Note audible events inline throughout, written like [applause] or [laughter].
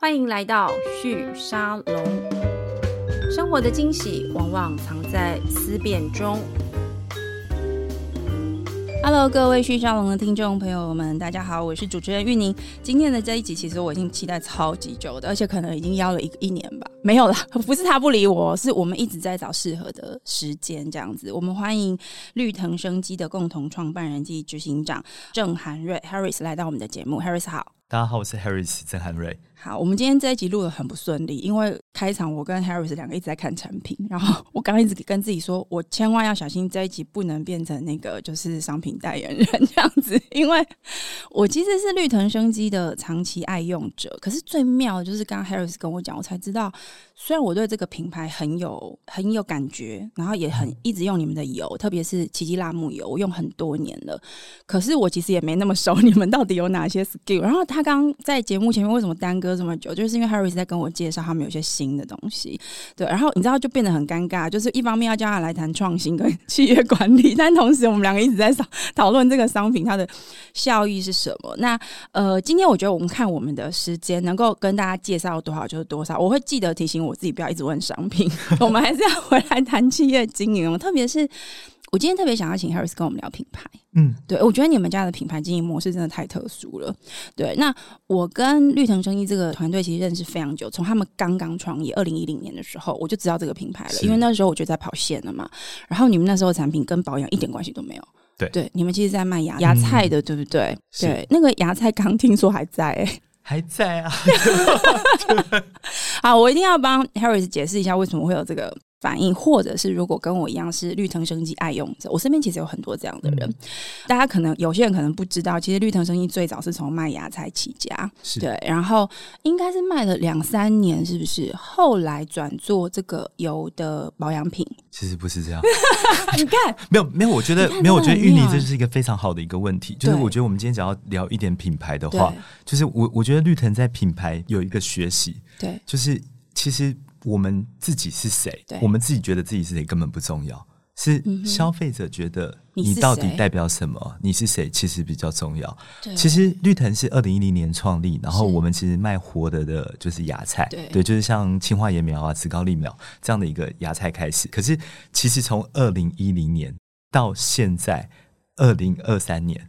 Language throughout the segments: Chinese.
欢迎来到旭沙龙。生活的惊喜往往藏在思辨中。Hello，各位旭沙龙的听众朋友们，大家好，我是主持人玉宁。今天的这一集，其实我已经期待超级久的，而且可能已经邀了一一年吧。没有啦，不是他不理我，是我们一直在找适合的时间，这样子。我们欢迎绿藤生机的共同创办人暨执行长郑涵瑞 Harris 来到我们的节目。Harris 好，大家好，我是 Harris 郑涵瑞。好，我们今天这一集录得很不顺利，因为开场我跟 Harris 两个一直在看产品，然后我刚刚一直跟自己说，我千万要小心这一集不能变成那个就是商品代言人这样子，因为我其实是绿藤生机的长期爱用者，可是最妙的就是刚刚 Harris 跟我讲，我才知道，虽然我对这个品牌很有很有感觉，然后也很一直用你们的油，特别是奇迹辣木油，我用很多年了，可是我其实也没那么熟，你们到底有哪些 skill？然后他他刚在节目前面为什么耽搁？这么久，就是因为 Harris 在跟我介绍他们有些新的东西，对，然后你知道就变得很尴尬，就是一方面要叫他来谈创新跟企业管理，但同时我们两个一直在讨讨论这个商品它的效益是什么。那呃，今天我觉得我们看我们的时间能够跟大家介绍多少就是多少，我会记得提醒我自己不要一直问商品，我们还是要回来谈企业经营，特别是。我今天特别想要请 Harris 跟我们聊品牌，嗯，对，我觉得你们家的品牌经营模式真的太特殊了。对，那我跟绿藤生意这个团队其实认识非常久，从他们刚刚创业二零一零年的时候，我就知道这个品牌了，因为那时候我就在跑线了嘛。然后你们那时候的产品跟保养一点关系都没有，对，对，你们其实在卖芽芽菜的，对不对？对，那个芽菜刚听说还在、欸，[laughs] 还在啊。[laughs] 好，我一定要帮 Harris 解释一下为什么会有这个。反应，或者是如果跟我一样是绿藤生机爱用者，我身边其实有很多这样的人。嗯、大家可能有些人可能不知道，其实绿藤生机最早是从卖芽菜起家，是对，然后应该是卖了两三年，是不是？后来转做这个油的保养品。其实不是这样，[laughs] 你看，没有没有，我觉得没有，我觉得玉妮这是一个非常好的一个问题。就是我觉得我们今天只要聊一点品牌的话，就是我我觉得绿藤在品牌有一个学习，对，就是其实。我们自己是谁？我们自己觉得自己是谁根本不重要，是消费者觉得你到底代表什么？你是谁？其实比较重要。其实绿藤是二零一零年创立，然后我们其实卖活的的就是芽菜，对，就是像青花椰苗啊、紫高丽苗这样的一个芽菜开始。可是其实从二零一零年到现在二零二三年，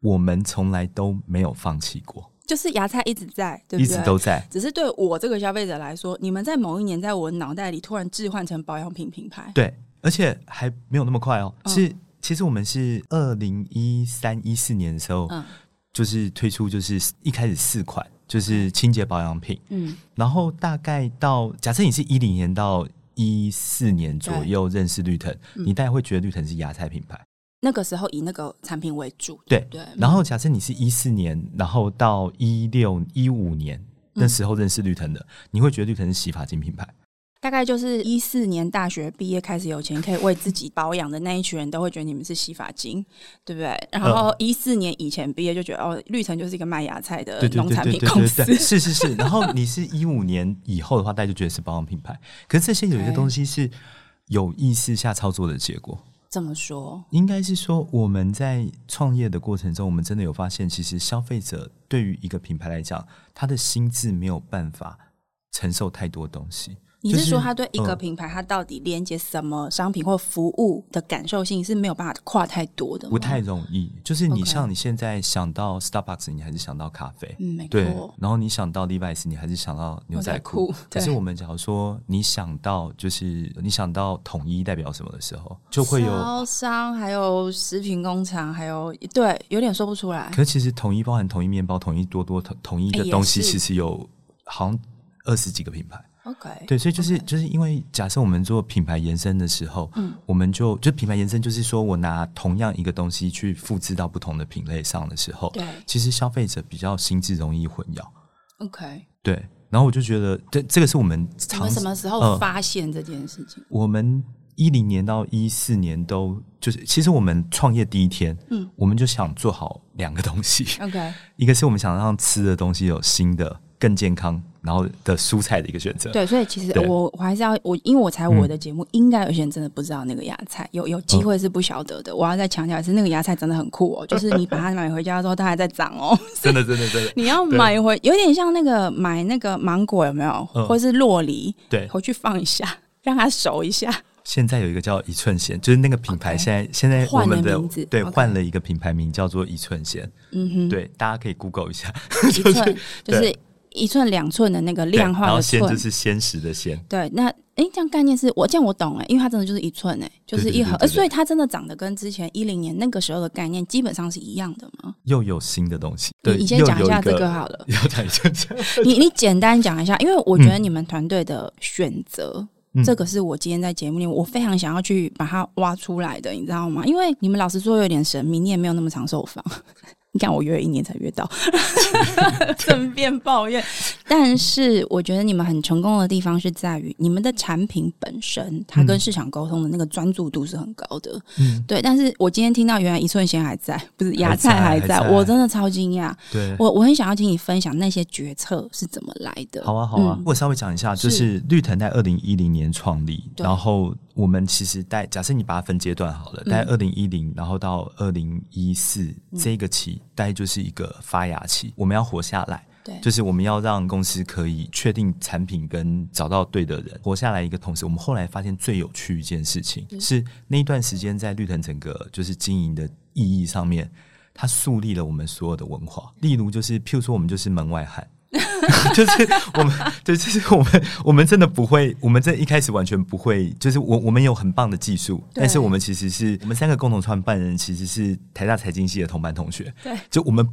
我们从来都没有放弃过。就是芽菜一直在，对不对？一直都在。只是对我这个消费者来说，你们在某一年在我脑袋里突然置换成保养品品牌，对，而且还没有那么快哦。嗯、是，其实我们是二零一三一四年的时候，嗯，就是推出，就是一开始四款，就是清洁保养品，嗯，然后大概到假设你是一零年到一四年左右认识绿藤，你大概会觉得绿藤是芽菜品牌。那个时候以那个产品为主，对对。然后假设你是一四年，然后到一六一五年那时候认识绿藤的，你会觉得绿藤是洗发精品牌。大概就是一四年大学毕业开始有钱可以为自己保养的那一群人都会觉得你们是洗发精，对不对？然后一四年以前毕业就觉得哦，绿藤就是一个卖芽菜的农产品公司，是是是。然后你是一五年以后的话，大家就觉得是保养品牌。可是这些有一些东西是有意识下操作的结果。怎么说，应该是说我们在创业的过程中，我们真的有发现，其实消费者对于一个品牌来讲，他的心智没有办法承受太多东西。你是说他对一个品牌，他到底连接什么商品或服务的感受性是没有办法跨太多的？不太容易。就是你像你现在想到 Starbucks，你还是想到咖啡。对。然后你想到 Levi's，你还是想到牛仔裤。可是我们假如说你想到就是你想到统一代表什么的时候，就会有超商，还有食品工厂，还有对，有点说不出来。可是其实统一包含统一面包、统一多多、统统一的东西，其实有好像二十几个品牌。OK，对，所以就是就是因为假设我们做品牌延伸的时候，嗯，我们就就品牌延伸，就是说我拿同样一个东西去复制到不同的品类上的时候，对，其实消费者比较心智容易混淆。OK，对，然后我就觉得这这个是我们常，我们什么时候发现这件事情？呃，我们一零年到一四年都就是，其实我们创业第一天，嗯，我们就想做好两个东西。OK，[laughs] 一个是我们想让吃的东西有新的。更健康。然后的蔬菜的一个选择，对，所以其实我我还是要我，因为我猜我的节目，嗯、应该有些人真的不知道那个芽菜，有有机会是不晓得的。哦、我要再强调一次，那个芽菜真的很酷哦，就是你把它买回家之后，它还在长哦，[laughs] 真的真的真的。你要买回，有点像那个买那个芒果有没有，嗯、或是洛梨，对，回去放一下，让它熟一下。现在有一个叫一寸咸，就是那个品牌，现在现在我们的名字对换了一个品牌名叫做一寸咸，嗯哼，对，大家可以 Google 一下，一寸 [laughs] 就是。一寸两寸的那个量化的寸，然后鲜就是鲜食的鲜。对，那哎，这样概念是我这样我懂哎，因为它真的就是一寸哎，就是一盒，所以它真的长得跟之前一零年那个时候的概念基本上是一样的吗？又有新的东西，对，你先讲一下这个好了。[laughs] 要讲一下，你你简单讲一下，因为我觉得你们团队的选择，这个是我今天在节目里我非常想要去把它挖出来的，你知道吗？因为你们老实说有点神秘，你也没有那么长寿房。你看，我约了一年才约到，[laughs] 顺便抱怨。但是我觉得你们很成功的地方是在于你们的产品本身，它跟市场沟通的那个专注度是很高的。嗯，对。但是我今天听到原来一寸咸还在，不是芽菜还在，我真的超惊讶。对，我我很想要听你分享那些决策是怎么来的。好啊，好啊。嗯、我稍微讲一下，就是绿藤在二零一零年创立，然后我们其实在假设你把它分阶段好了，在二零一零，然后到二零一四这个期。大概就是一个发芽期，我们要活下来，对，就是我们要让公司可以确定产品跟找到对的人活下来。一个同时，我们后来发现最有趣一件事情是，是那一段时间在绿藤整个就是经营的意义上面，它树立了我们所有的文化。例如，就是譬如说，我们就是门外汉，[laughs] 就是我们对，就是我们我们真的不会，我们这一开始完全不会，就是我我们有很棒的技术，但是我们其实是我们三个共同创办人其实是台大财经系的同班同学，对，就我们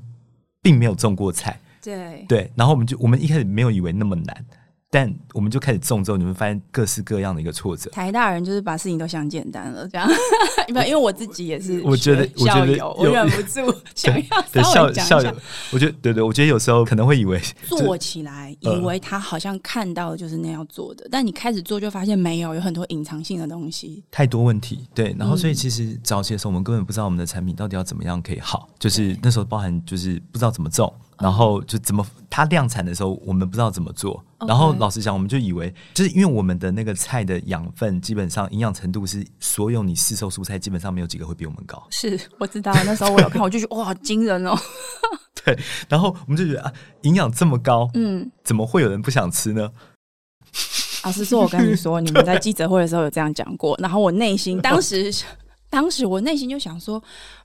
并没有种过菜，对对，然后我们就我们一开始没有以为那么难。但我们就开始种之后，你会发现各式各样的一个挫折。台大人就是把事情都想简单了，这样。[laughs] 因为因为我自己也是，[laughs] 我觉得我觉得我忍不住想要稍微讲一下。我觉得对对，我觉得有时候可能会以为 [laughs] 做起来，以为他好像看到就是那样做的，但你开始做就发现没有，有很多隐藏性的东西，太多问题。对，然后所以其实早期的时候，我们根本不知道我们的产品到底要怎么样可以好，就是那时候包含就是不知道怎么种。然后就怎么它量产的时候，我们不知道怎么做。然后老实讲，我们就以为就是因为我们的那个菜的养分，基本上营养程度是所有你市售蔬菜基本上没有几个会比我们高。是我知道，那时候我有看，我就觉得哇，好惊人哦。[laughs] 对，然后我们就觉得啊，营养这么高，嗯，怎么会有人不想吃呢？老实说，我跟你说，[laughs] 你们在记者会的时候有这样讲过，然后我内心 [laughs] 当时。当时我内心就想说，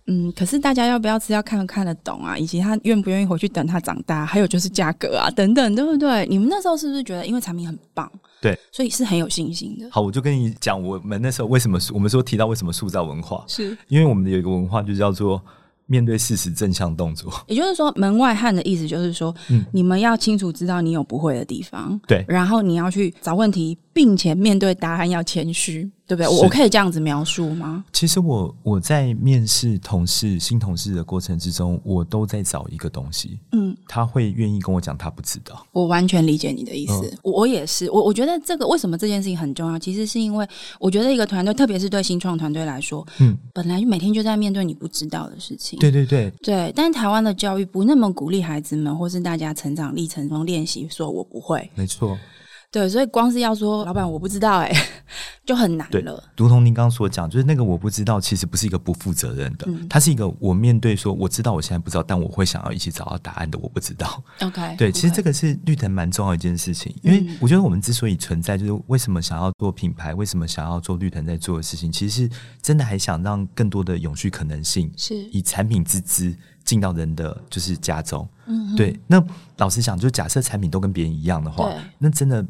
嗯，可是大家要不要吃，要看看得懂啊，以及他愿不愿意回去等他长大，还有就是价格啊，等等，对不对？你们那时候是不是觉得，因为产品很棒，对，所以是很有信心的？好，我就跟你讲，我们那时候为什么我们说提到为什么塑造文化，是因为我们有一个文化就叫做面对事实正向动作。也就是说，门外汉的意思就是说，嗯，你们要清楚知道你有不会的地方，对，然后你要去找问题，并且面对答案要谦虚。对不对？我可以这样子描述吗？其实我我在面试同事、新同事的过程之中，我都在找一个东西。嗯，他会愿意跟我讲他不知道。我完全理解你的意思。嗯、我也是。我我觉得这个为什么这件事情很重要？其实是因为我觉得一个团队，特别是对新创团队来说，嗯，本来就每天就在面对你不知道的事情。对对对对。但是台湾的教育不那么鼓励孩子们，或是大家成长历程中练习，说我不会。没错。对，所以光是要说老板我不知道，哎，就很难了。如同您刚刚所讲，就是那个我不知道，其实不是一个不负责任的，嗯、它是一个我面对说我知道我现在不知道，但我会想要一起找到答案的，我不知道。OK，[laughs] 对，其实这个是绿藤蛮重要一件事情，因为我觉得我们之所以存在，就是为什么想要做品牌，为什么想要做绿藤在做的事情，其实是真的还想让更多的永续可能性是以产品之姿进到人的就是家中。嗯哼，对。那老实讲，就假设产品都跟别人一样的话，那真的。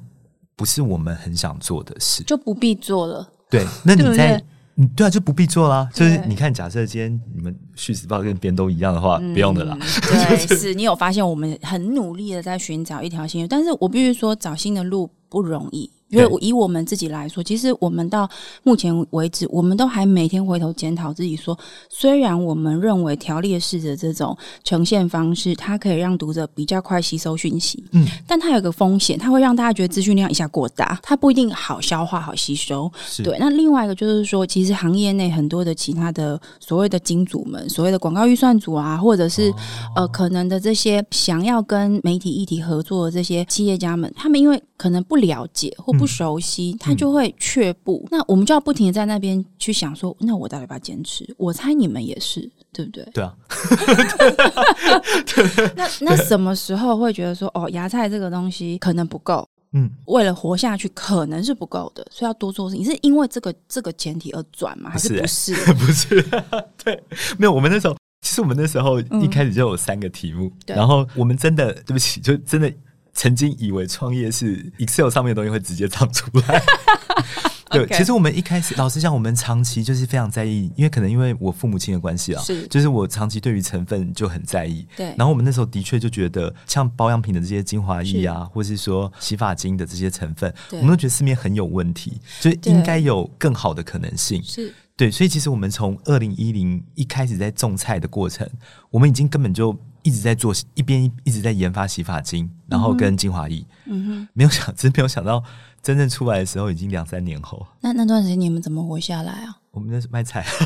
不是我们很想做的事，就不必做了。对，那你在，你对，对啊，就不必做啦。就是你看，假设今天你们续时报跟别人都一样的话，嗯、不用的啦。对，[laughs] 是你有发现，我们很努力的在寻找一条新路，但是我必须说，找新的路不容易。因为我以我们自己来说，其实我们到目前为止，我们都还每天回头检讨自己说，虽然我们认为条列式的这种呈现方式，它可以让读者比较快吸收讯息，嗯，但它有个风险，它会让大家觉得资讯量一下过大，它不一定好消化、好吸收。对，那另外一个就是说，其实行业内很多的其他的所谓的金主们，所谓的广告预算组啊，或者是、哦、呃可能的这些想要跟媒体议题合作的这些企业家们，他们因为可能不了解或不熟悉，嗯、他就会却步。嗯、那我们就要不停的在那边去想说，那我到底要不要坚持？我猜你们也是，对不对？对啊。[laughs] 那那什么时候会觉得说，哦，芽菜这个东西可能不够？嗯，为了活下去，可能是不够的，所以要多做事情。你是因为这个这个前提而转吗？还是不是？不是，[laughs] 不是。[laughs] 对，没有。我们那时候，其实我们那时候一开始就有三个题目，嗯、然后我们真的，对不起，就真的。曾经以为创业是 Excel 上面的东西会直接长出来，[laughs] 对，其实我们一开始，老实讲，我们长期就是非常在意，因为可能因为我父母亲的关系啊，是，就是我长期对于成分就很在意，对。然后我们那时候的确就觉得，像保养品的这些精华液啊，或是说洗发精的这些成分，我们都觉得市面很有问题，就应该有更好的可能性，是对。所以其实我们从二零一零一开始在种菜的过程，我们已经根本就。一直在做，一边一直在研发洗发精，然后跟精华液。嗯哼，没有想，真 [laughs] 没有想到，真正出来的时候已经两三年后。那那段时间你们怎么活下来啊？我们那是卖菜。[laughs] [laughs]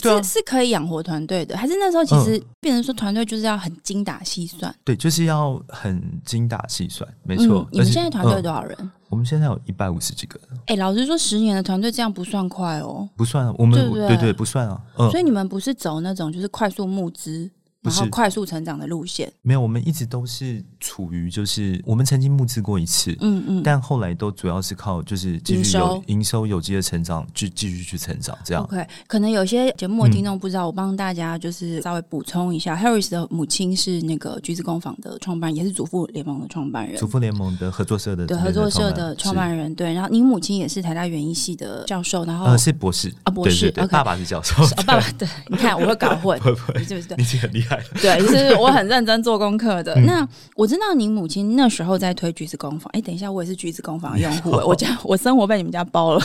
是是可以养活团队的，还是那时候其实变成说团队就是要很精打细算？对，就是要很精打细算，没错。你们现在团队有多少人？我们现在有一百五十几个人。哎，老实说，十年的团队这样不算快哦，不算。我们对对不算啊。所以你们不是走那种就是快速募资。然后快速成长的路线没有，我们一直都是处于就是我们曾经募资过一次，嗯嗯，但后来都主要是靠就是继续有营收有机的成长，去继续去成长这样。OK，可能有些节目的听众不知道，我帮大家就是稍微补充一下，Harris 的母亲是那个橘子工坊的创办人，也是祖父联盟的创办人，祖父联盟的合作社的对合作社的创办人对。然后您母亲也是台大园艺系的教授，然后呃是博士啊博士，爸爸是教授啊，爸爸对，你看我会搞混，[laughs] 会不会？对对，你已经很厉害。[laughs] 对，就是我很认真做功课的。嗯、那我知道您母亲那时候在推橘子工坊。哎，等一下，我也是橘子工坊的用户。[laughs] 我家我生活被你们家包了。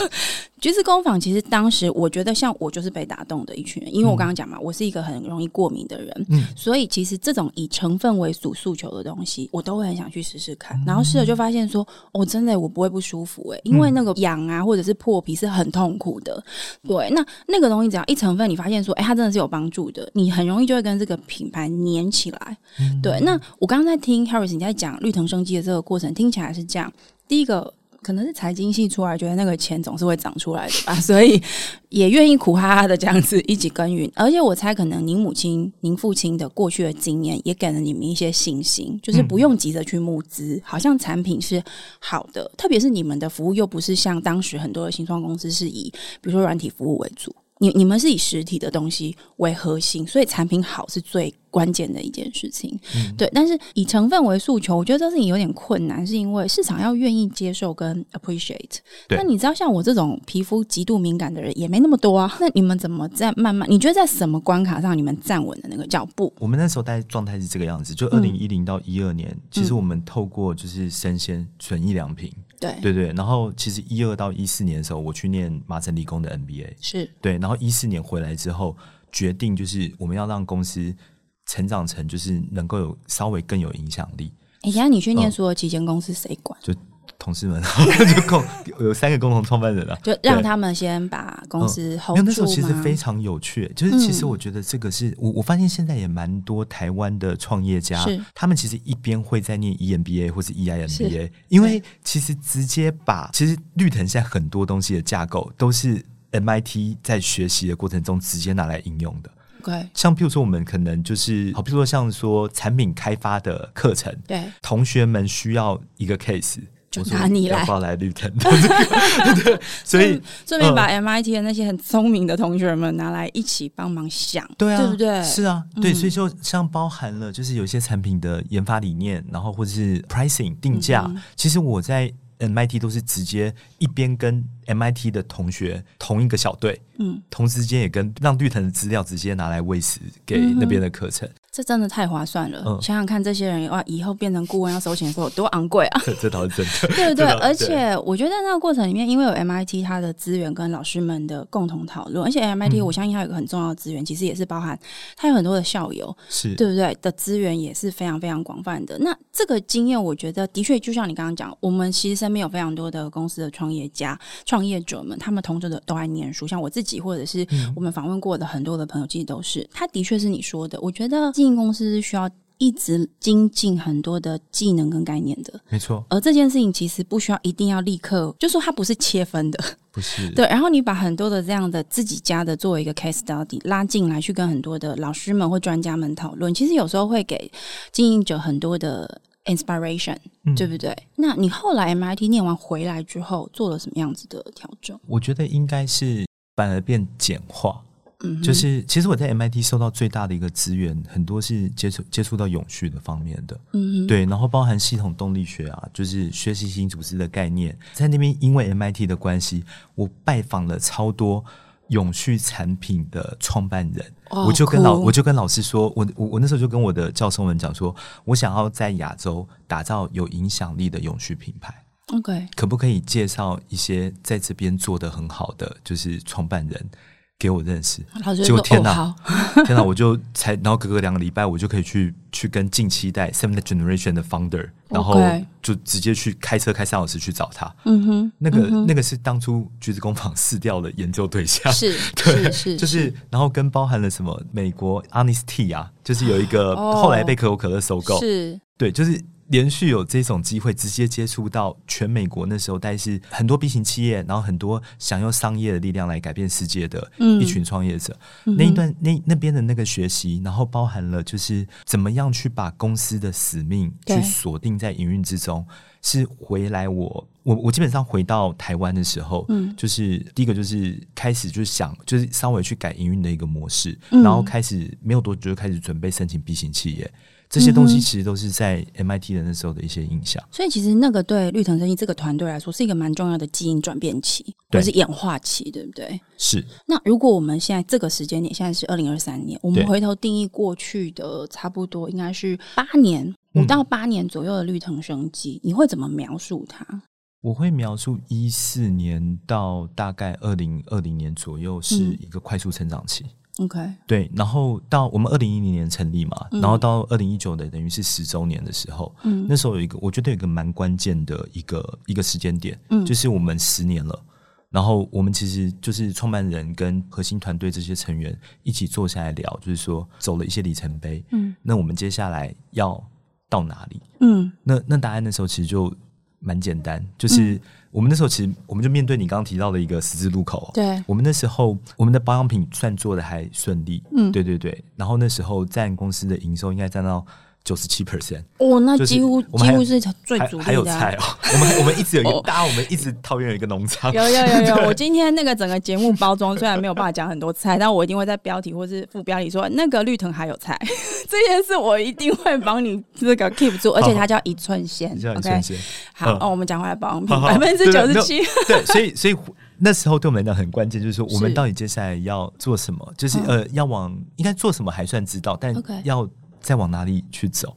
橘子工坊其实当时我觉得像我就是被打动的一群人，因为我刚刚讲嘛，我是一个很容易过敏的人，嗯，所以其实这种以成分为主诉求的东西，我都会很想去试试看。然后试了就发现说，哦，真的我不会不舒服哎，因为那个痒啊或者是破皮是很痛苦的。对，那那个东西只要一成分，你发现说，哎，它真的是有帮助的，你很容易就会跟这个品牌粘起来。对，那我刚刚在听 Harris 你在讲绿藤生机的这个过程，听起来是这样。第一个。可能是财经系出来，觉得那个钱总是会长出来的吧，[laughs] 所以也愿意苦哈哈的这样子一起耕耘。而且我猜，可能您母亲、您父亲的过去的经验，也给了你们一些信心，就是不用急着去募资，好像产品是好的，特别是你们的服务又不是像当时很多的新创公司是以，比如说软体服务为主。你你们是以实体的东西为核心，所以产品好是最关键的一件事情。嗯、对，但是以成分为诉求，我觉得这事情有点困难，是因为市场要愿意接受跟 appreciate。那你知道，像我这种皮肤极度敏感的人也没那么多啊。那你们怎么在慢慢？你觉得在什么关卡上你们站稳的那个脚步？我们那时候大概状态是这个样子，就二零一零到一二年，嗯、其实我们透过就是生鲜纯益良品。对对对，然后其实一二到一四年的时候，我去念麻省理工的 MBA，是对，然后一四年回来之后，决定就是我们要让公司成长成就是能够有稍微更有影响力。哎，等下你去念书的期间，公司谁管？就同事们 [laughs] 就共有三个共同创办人啊，[laughs] 就让他们先把公司 hold 住。那时候其实非常有趣，就是其实我觉得这个是我我发现现在也蛮多台湾的创业家，他们其实一边会在念 EMBA 或是 EIMBA，因为其实直接把其实绿藤现在很多东西的架构都是 MIT 在学习的过程中直接拿来应用的。对，像譬如说我们可能就是好，譬如说像说产品开发的课程，对，同学们需要一个 case。就拿你来，报来绿藤的这个，[laughs] 对，所以顺便把 MIT 的那些很聪明的同学们拿来一起帮忙想，对啊，对不对？是啊，对，所以就像包含了就是有些产品的研发理念，然后或者是 pricing 定价，其实我在 MIT 都是直接一边跟 MIT 的同学同一个小队，嗯，同时间也跟让绿藤的资料直接拿来喂食给那边的课程。这真的太划算了。嗯、想想看，这些人哇，以后变成顾问要收钱的时候有多昂贵啊！这 [laughs] 这倒是真的，[laughs] 对对对？而且我觉得在那个过程里面，因为有 MIT 它的资源跟老师们的共同讨论，而且 MIT 我相信它有一个很重要的资源，嗯、其实也是包含它有很多的校友，是对不对？的资源也是非常非常广泛的。那这个经验，我觉得的确就像你刚刚讲，我们其实身边有非常多的公司的创业家、创业者们，他们同时的都爱念书，像我自己或者是我们访问过的很多的朋友，其实都是。他的确是你说的，我觉得经营公司是需要。一直精进很多的技能跟概念的，没错。而这件事情其实不需要一定要立刻，就说它不是切分的，不是。[laughs] 对，然后你把很多的这样的自己家的作为一个 case study 拉进来，去跟很多的老师们或专家们讨论，其实有时候会给经营者很多的 inspiration，嗯，对不对？那你后来 MIT 念完回来之后，做了什么样子的调整？我觉得应该是反而变简化。就是，其实我在 MIT 收到最大的一个资源，很多是接触接触到永续的方面的，嗯，对，然后包含系统动力学啊，就是学习型组织的概念，在那边因为 MIT 的关系，我拜访了超多永续产品的创办人，哦、我就跟老我就跟老师说，我我我那时候就跟我的教授们讲说，我想要在亚洲打造有影响力的永续品牌，OK，可不可以介绍一些在这边做得很好的就是创办人？给我认识，结果天哪，[laughs] 天哪！我就才，然后隔个两个礼拜，我就可以去去跟近期代 Seventh Generation 的 Founder，然后就直接去开车开三小时去找他。嗯哼，那个那个是当初橘子工坊试掉的研究对象，是，[laughs] 对，是，就是，然后跟包含了什么美国 Honest Tea 啊，就是有一个后来被可口可乐收购，是。对，就是。连续有这种机会，直接接触到全美国那时候，但是很多 B 型企业，然后很多想用商业的力量来改变世界的一群创业者。嗯、那一段那那边的那个学习，然后包含了就是怎么样去把公司的使命去锁定在营运之中。是回来我我我基本上回到台湾的时候，嗯，就是第一个就是开始就是想就是稍微去改营运的一个模式，嗯、然后开始没有多久就开始准备申请 B 型企业。这些东西其实都是在 MIT 的那时候的一些印象，嗯，所以其实那个对绿藤生意这个团队来说是一个蛮重要的基因转变期，对或是演化期，对不对？是。那如果我们现在这个时间点，现在是二零二三年，我们回头定义过去的差不多应该是八年，五到八年左右的绿藤生机，你会怎么描述它？我会描述一四年到大概二零二零年左右是一个快速成长期。OK，对，然后到我们二零一零年成立嘛，嗯、然后到二零一九的等于是十周年的时候，嗯，那时候有一个我觉得有一个蛮关键的一个一个时间点，嗯，就是我们十年了，然后我们其实就是创办人跟核心团队这些成员一起坐下来聊，就是说走了一些里程碑，嗯，那我们接下来要到哪里？嗯，那那答案的时候其实就蛮简单，就是。嗯我们那时候其实，我们就面对你刚刚提到的一个十字路口。对，我们那时候我们的保养品算做的还顺利。嗯，对对对。然后那时候占公司的营收应该占到九十七 percent。哦，那几乎几乎是最主力的。还有菜哦，我们我们一直有一个，大家我们一直桃园有一个农场。有有有有，[laughs] 我今天那个整个节目包装虽然没有办法讲很多菜，但我一定会在标题或是副标题说那个绿藤还有菜。[laughs] 这件事我一定会帮你这个 keep 住，而且它叫一寸鲜。叫一寸鲜。好，哦，我们讲回来保养品百分之九十七。对，所以所以那时候对我们来讲很关键，就是说我们到底接下来要做什么？就是呃，要往应该做什么还算知道，但要再往哪里去走？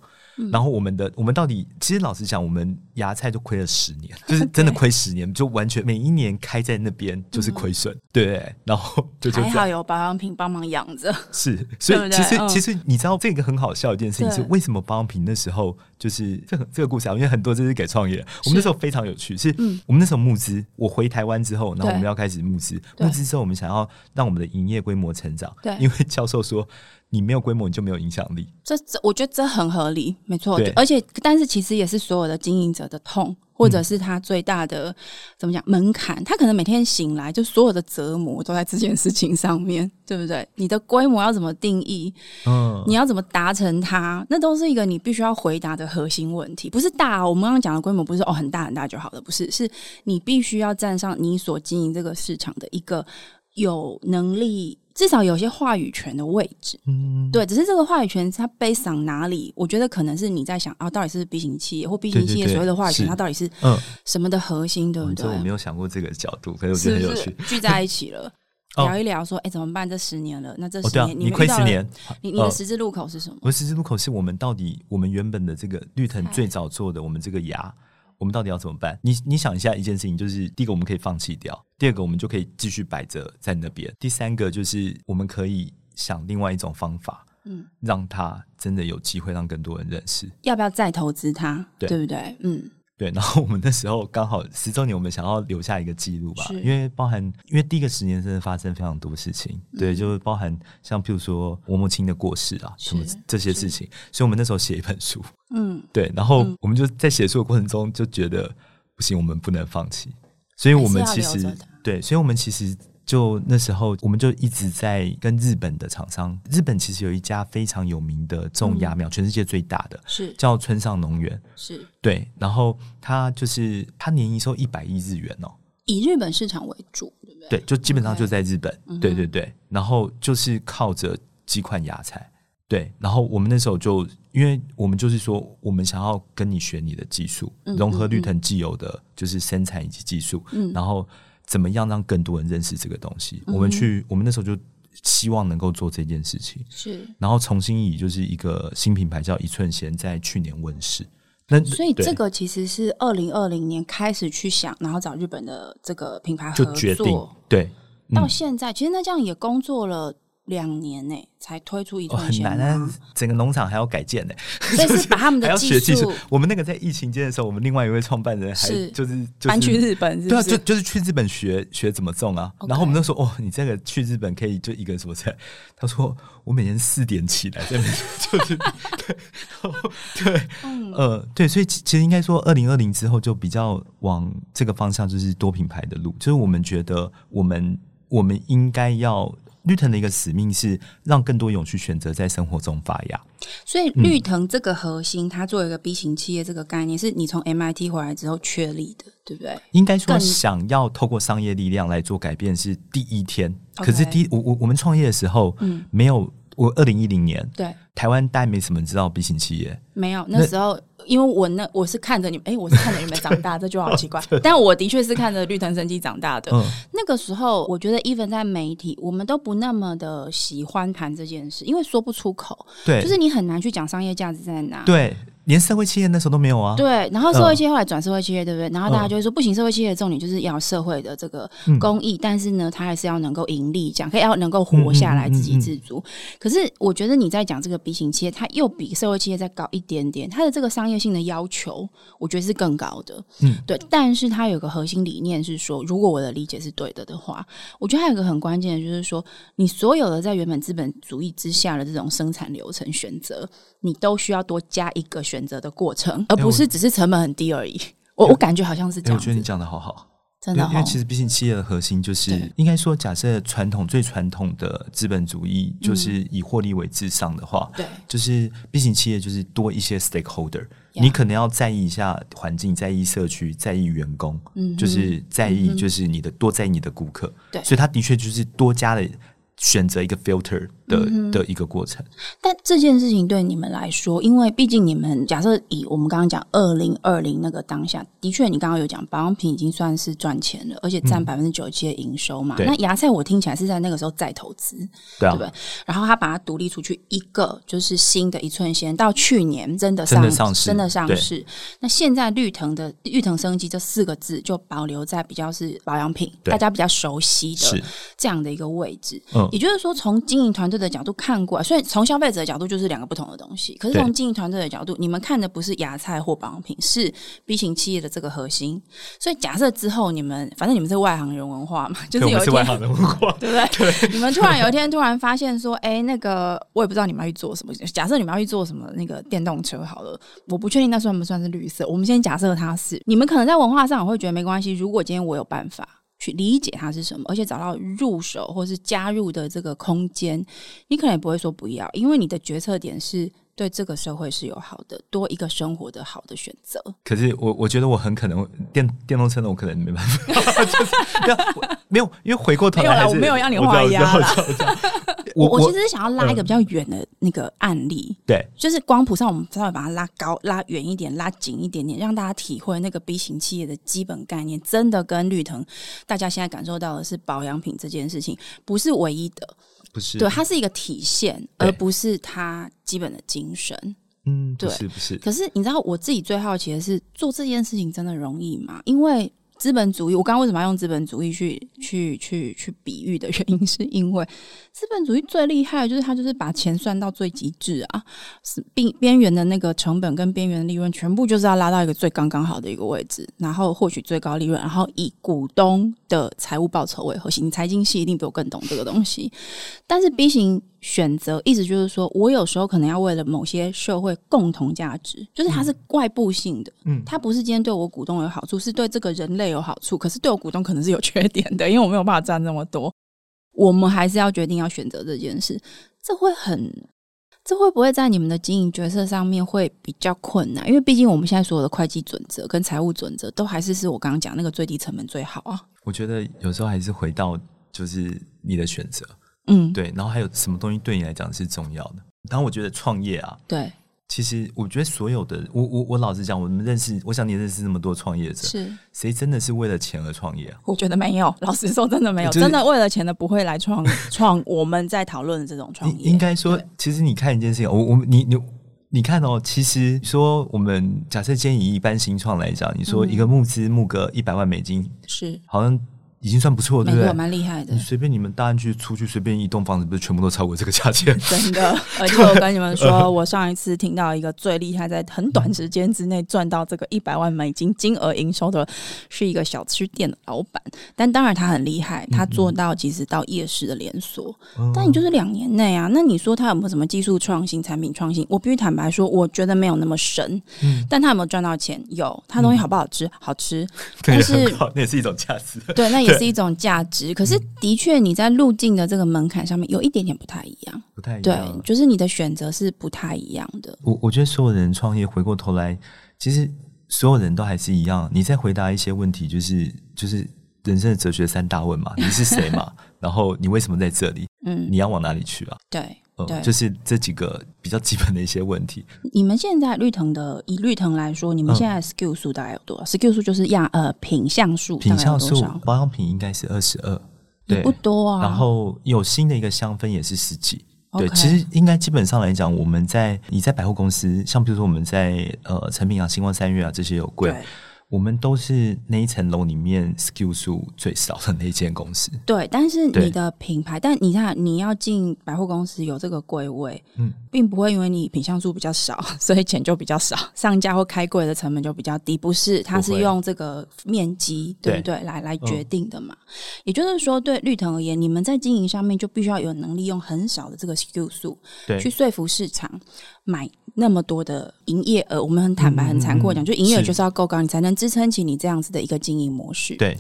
然后我们的我们到底，其实老实讲，我们芽菜就亏了十年，[laughs] 就是真的亏十年，就完全每一年开在那边就是亏损，对。然后就还好有保养品帮忙养着，是。所以其实其实你知道这个很好笑一件事情是，为什么保养品那时候就是这个这个故事啊？因为很多这是给创业，我们那时候非常有趣，是我们那时候募资，我回台湾之后，然后我们要开始募资，募资之后我们想要让我们的营业规模成长，对，因为教授说。你没有规模，你就没有影响力。这这，我觉得这很合理，没错。对，而且，但是其实也是所有的经营者的痛，或者是他最大的、嗯、怎么讲门槛。他可能每天醒来，就所有的折磨都在这件事情上面，[laughs] 对不对？你的规模要怎么定义？嗯，你要怎么达成它？那都是一个你必须要回答的核心问题。不是大，我们刚刚讲的规模不是哦很大很大就好了，不是，是你必须要站上你所经营这个市场的一个有能力。至少有些话语权的位置，嗯，对，只是这个话语权它 based on 哪里？我觉得可能是你在想啊，到底是 B 型企业或 B 型企业所谓的话语权，它到底是嗯什么的核心，对不对？我没有想过这个角度，可是我觉得很有趣，聚在一起了。[laughs] 聊一聊，说，哎，怎么办？这十年了，那这十年你亏十年，你你的十字路口是什么？我的十字路口是我们到底，我们原本的这个绿藤最早做的，我们这个牙，我们到底要怎么办？你你想一下，一件事情就是，第一个我们可以放弃掉，第二个我们就可以继续摆着在那边，第三个就是我们可以想另外一种方法，嗯，让他真的有机会让更多人认识。要不要再投资它？对，对不对？嗯。对，然后我们那时候刚好十周年，我们想要留下一个记录吧，因为包含因为第一个十年真的发生非常多事情，嗯、对，就是包含像譬如说我母亲的过世啊，什么这些事情，所以我们那时候写一本书，嗯，[laughs] 对，然后我们就在写书的过程中就觉得不行，我们不能放弃，所以我们其实对，所以我们其实。就那时候，我们就一直在跟日本的厂商。日本其实有一家非常有名的种芽苗，嗯、全世界最大的，是叫村上农园。是对，然后它就是它年营收一百亿日元哦，以日本市场为主，对不对？对，就基本上就在日本。对对对，然后就是靠着几款芽菜。对，然后我们那时候就，因为我们就是说，我们想要跟你学你的技术，嗯嗯嗯融合绿藤既有的，就是生产以及技术，嗯，然后。怎么样让更多人认识这个东西？嗯、我们去，我们那时候就希望能够做这件事情。是，然后重新以就是一个新品牌叫一寸弦，在去年问世。那所以这个其实是二零二零年开始去想，然后找日本的这个品牌合作，就决定对，嗯、到现在其实那这样也工作了。两年呢才推出一寸纤，很难啊！整个农场还要改建呢，所以是 [laughs] 把他们的技术。我们那个在疫情间的时候，我们另外一位创办人还就是就搬去日本，对啊，就就是去日本学学怎么种啊。然后我们都说哦，你这个去日本可以就一个什么菜？他说我每天四点起来在就是对对，呃对，所以其实应该说，二零二零之后就比较往这个方向，就是多品牌的路。就是我们觉得我们我们应该要。绿藤的一个使命是让更多勇气选择在生活中发芽，所以绿藤这个核心，它作为一个 B 型企业，这个概念是你从 MIT 回来之后确立的，对不对？应该说，想要透过商业力量来做改变是第一天，可是第一我我我们创业的时候，嗯，没有。我二零一零年，对台湾大概没什么人知道 B 型企业，没有那时候，那因为我那我是看着你们，哎、欸，我是看着你们长大，[laughs] 这就好奇怪。但我的确是看着绿藤生机长大的。嗯、那个时候，我觉得 even 在媒体，我们都不那么的喜欢谈这件事，因为说不出口。对，就是你很难去讲商业价值在哪。对。连社会企业那时候都没有啊。对，然后社会企业后来转社会企业，对不对？然后大家就会说，不行，社会企业的重点就是要社会的这个公益，但是呢，它还是要能够盈利，讲可以要能够活下来，自给自足。可是我觉得你在讲这个 B 型企业，它又比社会企业再高一点点，它的这个商业性的要求，我觉得是更高的。嗯，对。但是它有个核心理念是说，如果我的理解是对的的话，我觉得还有一个很关键的就是说，你所有的在原本资本主义之下的这种生产流程选择。你都需要多加一个选择的过程，而不是只是成本很低而已。欸、我我，感觉好像是这样。我觉得你讲的好好，真的。因为其实毕竟企业的核心就是，应该说，假设传统最传统的资本主义就是以获利为至上的话，对、嗯，就是毕竟企业就是多一些 stakeholder，你可能要在意一下环境，在意社区，在意员工，嗯，就是在意就是你的、嗯、多在意你的顾客，对，所以他的确就是多加了。选择一个 filter 的、嗯、的一个过程，但这件事情对你们来说，因为毕竟你们假设以我们刚刚讲二零二零那个当下，的确你刚刚有讲保养品已经算是赚钱了，而且占百分之九十七的营收嘛。嗯、那芽菜我听起来是在那个时候再投资，对，啊、对？然后他把它独立出去一个就是新的一寸鲜，到去年真的上真的上市，真的上市。那现在绿藤的绿藤生机这四个字就保留在比较是保养品，大家比较熟悉的这样的一个位置。嗯。也就是说，从经营团队的角度看过来，所以从消费者的角度就是两个不同的东西。可是从经营团队的角度，你们看的不是芽菜或保养品，是 B 型企业的这个核心。所以假设之后你们，反正你们是外行人文化嘛，就是有一天，外行人文化，[laughs] 对不对？[laughs] 对你们突然有一天突然发现说，哎、欸，那个我也不知道你们要去做什么。假设你们要去做什么，那个电动车好了，我不确定那算不算是绿色。我们先假设它是，你们可能在文化上我会觉得没关系。如果今天我有办法。去理解它是什么，而且找到入手或是加入的这个空间，你可能也不会说不要，因为你的决策点是对这个社会是有好的，多一个生活的好的选择。可是我我觉得我很可能电电动车呢，我可能没办法，[laughs] 就是没有没有，因为回过头来我没有让你画押了。[laughs] 我我其实是想要拉一个比较远的那个案例，嗯、对，就是光谱上我们稍微把它拉高、拉远一点、拉紧一点点，让大家体会那个 B 型企业的基本概念，真的跟绿藤大家现在感受到的是保养品这件事情不是唯一的，不是，对，它是一个体现，而不是它基本的精神。嗯，对，不是不是。可是你知道，我自己最好奇的是，做这件事情真的容易吗？因为资本主义，我刚刚为什么要用资本主义去去去去比喻的原因，[laughs] 是因为资本主义最厉害的就是它就是把钱算到最极致啊，是边边缘的那个成本跟边缘的利润，全部就是要拉到一个最刚刚好的一个位置，然后获取最高利润，然后以股东的财务报酬为核心。你财经系一定比我更懂这个东西，但是 B 型。选择意思就是说，我有时候可能要为了某些社会共同价值，就是它是外部性的，嗯，它不是今天对我股东有好处，是对这个人类有好处。可是对我股东可能是有缺点的，因为我没有办法赚那么多。我们还是要决定要选择这件事，这会很，这会不会在你们的经营决策上面会比较困难？因为毕竟我们现在所有的会计准则跟财务准则都还是是我刚刚讲那个最低成本最好啊。我觉得有时候还是回到就是你的选择。嗯，对，然后还有什么东西对你来讲是重要的？然后我觉得创业啊，对，其实我觉得所有的，我我我老实讲，我们认识，我想你认识那么多创业者，是谁真的是为了钱而创业啊？我觉得没有，老实说，真的没有，就是、真的为了钱的不会来创 [laughs] 创。我们在讨论的这种创业，应该说，其实你看一件事情，我我你你你看哦，其实说我们假设今天以一般新创来讲，你说一个募资募个一百万美金，是好像。已经算不错，对不对？蛮厉害的。你随便你们大安区出去随便一栋房子，不是全部都超过这个价钱？真的。[laughs] 而且我跟你们说，我上一次听到一个最厉害，在很短时间之内赚到这个一百万美金金额营收的，是一个小吃店的老板。但当然他很厉害，他做到其实到夜市的连锁。嗯嗯，但你就是两年内啊，那你说他有没有什么技术创新、产品创新？我必须坦白说，我觉得没有那么神。嗯。但他有没有赚到钱？有。他东西好不好吃？嗯、好吃。[laughs] 但是那也是一种价值。对，那也。是一种价值，可是的确你在路径的这个门槛上面有一点点不太一样，不太一样。对，就是你的选择是不太一样的。我我觉得所有人创业回过头来，其实所有人都还是一样。你在回答一些问题，就是就是人生的哲学三大问嘛：你是谁嘛？[laughs] 然后你为什么在这里？嗯，你要往哪里去啊？对。对，就是这几个比较基本的一些问题。你们现在绿藤的，以绿藤来说，你们现在 SKU 数大概有多少？SKU 数就是样呃品项数，品项数保养品应该是二十二，对，不多啊。然后有新的一个香氛也是十几，对，其实应该基本上来讲，我们在你在百货公司，像比如说我们在呃成品啊、星光三月啊这些有柜。我们都是那一层楼里面 SKU 数最少的那间公司。对，但是你的品牌，但你看你要进百货公司有这个柜位，嗯，并不会因为你品相数比较少，所以钱就比较少，上架或开柜的成本就比较低。不是，它是用这个面积，对不对？对来来决定的嘛。嗯、也就是说，对绿藤而言，你们在经营上面就必须要有能力用很少的这个 SKU 数，对，去说服市场。买那么多的营业额，我们很坦白、很残酷的讲，就营业额就是要够高，你才能支撑起你这样子的一个经营模式。对，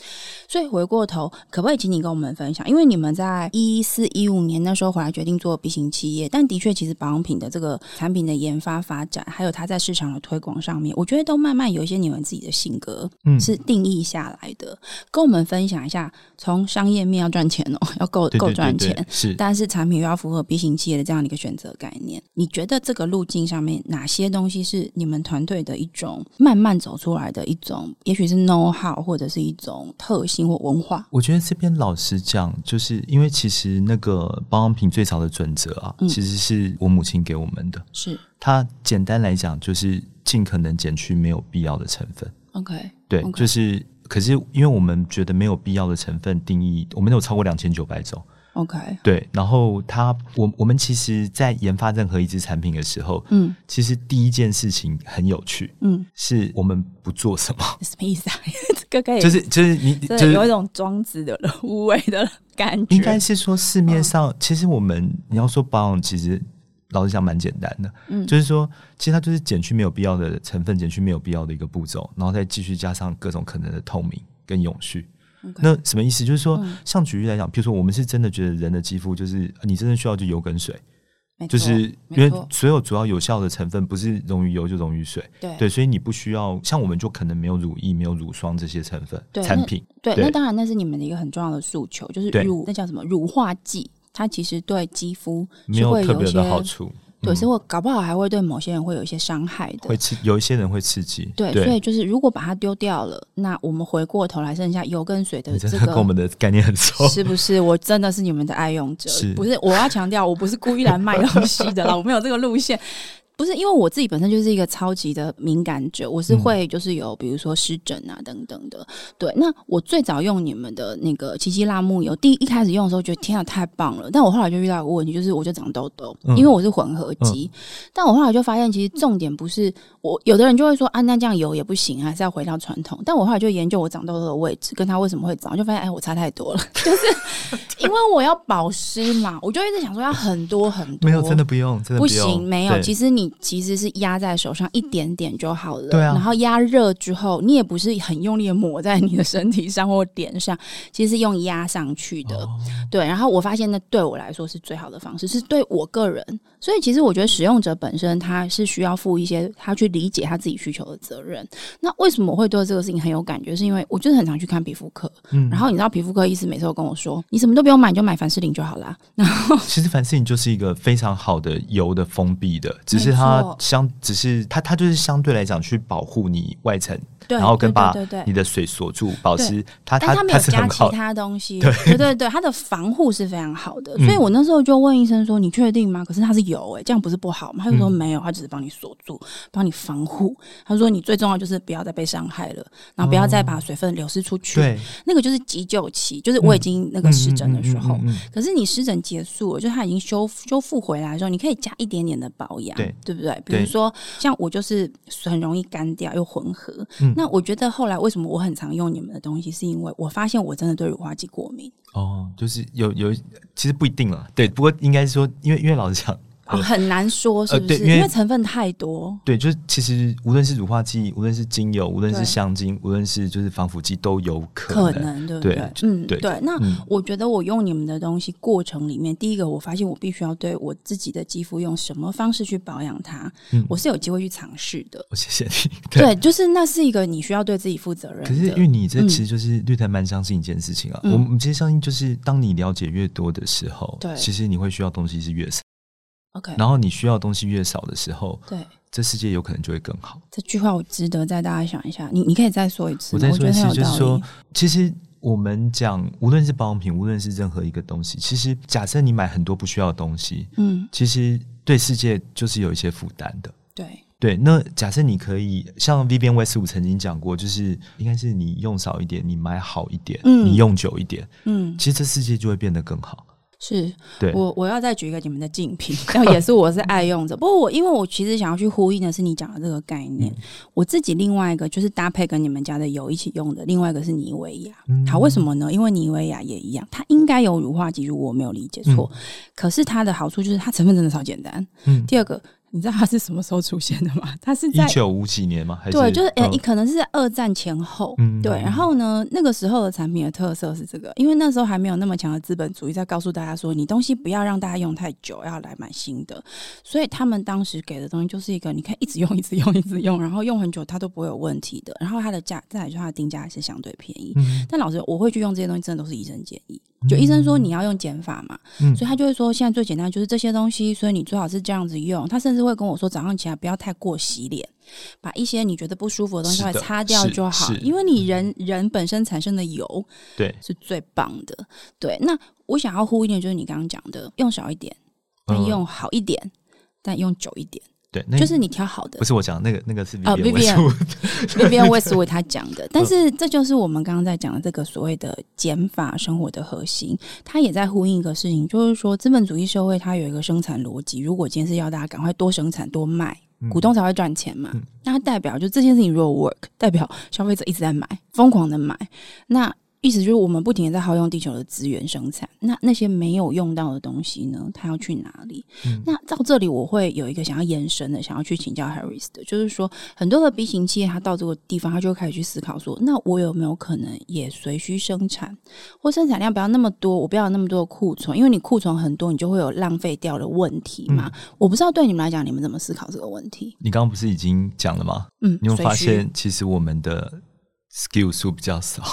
所以回过头，可不可以请你跟我们分享？因为你们在一四一五年那时候回来决定做 B 型企业，但的确，其实保养品的这个产品的研发发展，还有它在市场的推广上面，我觉得都慢慢有一些你们自己的性格，嗯，是定义下来的。嗯、跟我们分享一下，从商业面要赚钱哦，要够够赚钱，是，但是产品又要符合 B 型企业的这样的一个选择概念，你觉得这个？路径上面哪些东西是你们团队的一种慢慢走出来的一种，也许是 know how 或者是一种特性或文化？我觉得这边老实讲，就是因为其实那个保养品最早的准则啊，嗯、其实是我母亲给我们的。是它简单来讲，就是尽可能减去没有必要的成分。OK，对，okay. 就是可是因为我们觉得没有必要的成分定义，我们有超过两千九百种。OK，对，然后他，我我们其实，在研发任何一支产品的时候，嗯，其实第一件事情很有趣，嗯，是我们不做什么，什么意思啊？[laughs] 这个就是就是你就是有一种庄子的无为的感觉，应该是说市面上，其实我们你要说保养，其实老实讲蛮简单的，嗯，就是说，其实它就是减去没有必要的成分，减去没有必要的一个步骤，然后再继续加上各种可能的透明跟永续。那什么意思？就是说，像举例来讲，比如说，我们是真的觉得人的肌肤就是你真的需要就油跟水，就是因为所有主要有效的成分不是溶于油就溶于水，对对，所以你不需要像我们就可能没有乳液、没有乳霜这些成分产品。对，那当然那是你们的一个很重要的诉求，就是乳那叫什么乳化剂。它其实对肌肤没有特别的好处。对，所以我搞不好还会对某些人会有一些伤害的，会刺，有一些人会刺激。对，对，所以就是如果把它丢掉了，那我们回过头来剩下油跟水的这个，跟我们的概念很 [laughs] 熟，是不是？我真的是你们的爱用者，是不是？我要强调，我不是故意来卖东西的啦，[laughs] 我没有这个路线。不是因为我自己本身就是一个超级的敏感者，我是会就是有比如说湿疹啊等等的。对，那我最早用你们的那个奇迹辣木油，第一一开始用的时候觉得天啊太棒了，但我后来就遇到一个问题，就是我就长痘痘，因为我是混合肌。嗯、但我后来就发现，其实重点不是我，有的人就会说啊，那这样油也不行，还是要回到传统。但我后来就研究我长痘痘的位置，跟它为什么会长，就发现哎，我差太多了，[laughs] 就是因为我要保湿嘛，我就一直想说要很多很多，没有真的不用，真的不，用不行，没有，其实你。其实是压在手上一点点就好了，对啊。然后压热之后，你也不是很用力的抹在你的身体上或脸上，[laughs] 其实是用压上去的，哦、对。然后我发现那对我来说是最好的方式，是对我个人。所以其实我觉得使用者本身他是需要负一些他去理解他自己需求的责任。那为什么我会对这个事情很有感觉？是因为我就是很常去看皮肤科，嗯。然后你知道皮肤科医师每次都跟我说，你什么都不用买，你就买凡士林就好啦。然后其实凡士林就是一个非常好的油的封闭的，只是它相只是它它就是相对来讲去保护你外层。然后跟把你的水锁住，保持。它它它没有加其他东西。对对对，它的防护是非常好的。所以我那时候就问医生说：“你确定吗？”可是它是有哎，这样不是不好吗？他就说没有，他只是帮你锁住，帮你防护。他说：“你最重要就是不要再被伤害了，然后不要再把水分流失出去。”对，那个就是急救期，就是我已经那个湿疹的时候。可是你湿疹结束了，就它已经修修复回来的时候，你可以加一点点的保养，对对不对？比如说像我就是很容易干掉又混合。那我觉得后来为什么我很常用你们的东西，是因为我发现我真的对乳化剂过敏。哦，就是有有，其实不一定了。对，不过应该是说，因为因为老实讲。哦、很难说是不是？呃、因，为因为成分太多。对，就是其实无论是乳化剂，无论是精油，无论是香精，无论是就是防腐剂，都有可能，可能对不对？对嗯，对。对那、嗯、我觉得我用你们的东西过程里面，第一个我发现我必须要对我自己的肌肤用什么方式去保养它，嗯、我是有机会去尝试的。谢谢你。[laughs] 对，对，就是那是一个你需要对自己负责任。可是因为你这其实就是绿台蛮相信一件事情啊，嗯、我们其实相信就是当你了解越多的时候，对，其实你会需要东西是越少。Okay, 然后你需要的东西越少的时候，对，这世界有可能就会更好。这句话我值得再大家想一下。你你可以再说一次。我再说一次，就是说，其实我们讲，无论是保养品，无论是任何一个东西，其实假设你买很多不需要的东西，嗯，其实对世界就是有一些负担的。对对，那假设你可以像 Vivienne Westwood 曾经讲过，就是应该是你用少一点，你买好一点，嗯，你用久一点，嗯，其实这世界就会变得更好。是，对我我要再举一个你们的竞品，然后也是我是爱用者。不过我因为我其实想要去呼应的是你讲的这个概念，嗯、我自己另外一个就是搭配跟你们家的油一起用的，另外一个是妮维雅。好，为什么呢？因为妮维雅也一样，它应该有乳化剂，如果我没有理解错。嗯、可是它的好处就是它成分真的超简单。嗯，第二个。你知道它是什么时候出现的吗？它是在一九五几年吗？还是对，就是诶，可能是在二战前后。嗯，对。然后呢，那个时候的产品的特色是这个，因为那时候还没有那么强的资本主义在告诉大家说，你东西不要让大家用太久，要来买新的。所以他们当时给的东西就是一个，你可以一直用，一直用，一直用，然后用很久它都不会有问题的。然后它的价，再来说它的定价还是相对便宜。嗯。但老实，我会去用这些东西，真的都是医生建议。就医生说你要用减法嘛，嗯、所以他就会说现在最简单就是这些东西，所以你最好是这样子用。他甚至会跟我说早上起来不要太过洗脸，把一些你觉得不舒服的东西稍微擦掉就好，因为你人人本身产生的油对是最棒的。对，那我想要呼一点就是你刚刚讲的，用少一点，但用好一点，嗯、但用久一点。对，就是你挑好的，不是我讲那个，那个是啊，[laughs] Vivienne Westwood 他讲的，[laughs] 但是这就是我们刚刚在讲的这个所谓的减法生活的核心，他也在呼应一个事情，就是说资本主义社会它有一个生产逻辑，如果今天是要大家赶快多生产多卖，股东才会赚钱嘛，那它代表就这件事情如果 work，代表消费者一直在买，疯狂的买，那。意思就是我们不停的在耗用地球的资源生产，那那些没有用到的东西呢？它要去哪里？嗯、那到这里我会有一个想要延伸的，想要去请教 Harris 的，就是说很多的 B 型企业，它到这个地方，它就开始去思考说，那我有没有可能也随需生产，或生产量不要那么多，我不要有那么多的库存，因为你库存很多，你就会有浪费掉的问题嘛。嗯、我不知道对你们来讲，你们怎么思考这个问题？你刚刚不是已经讲了吗？嗯，你有发现其实我们的 skill 数比较少。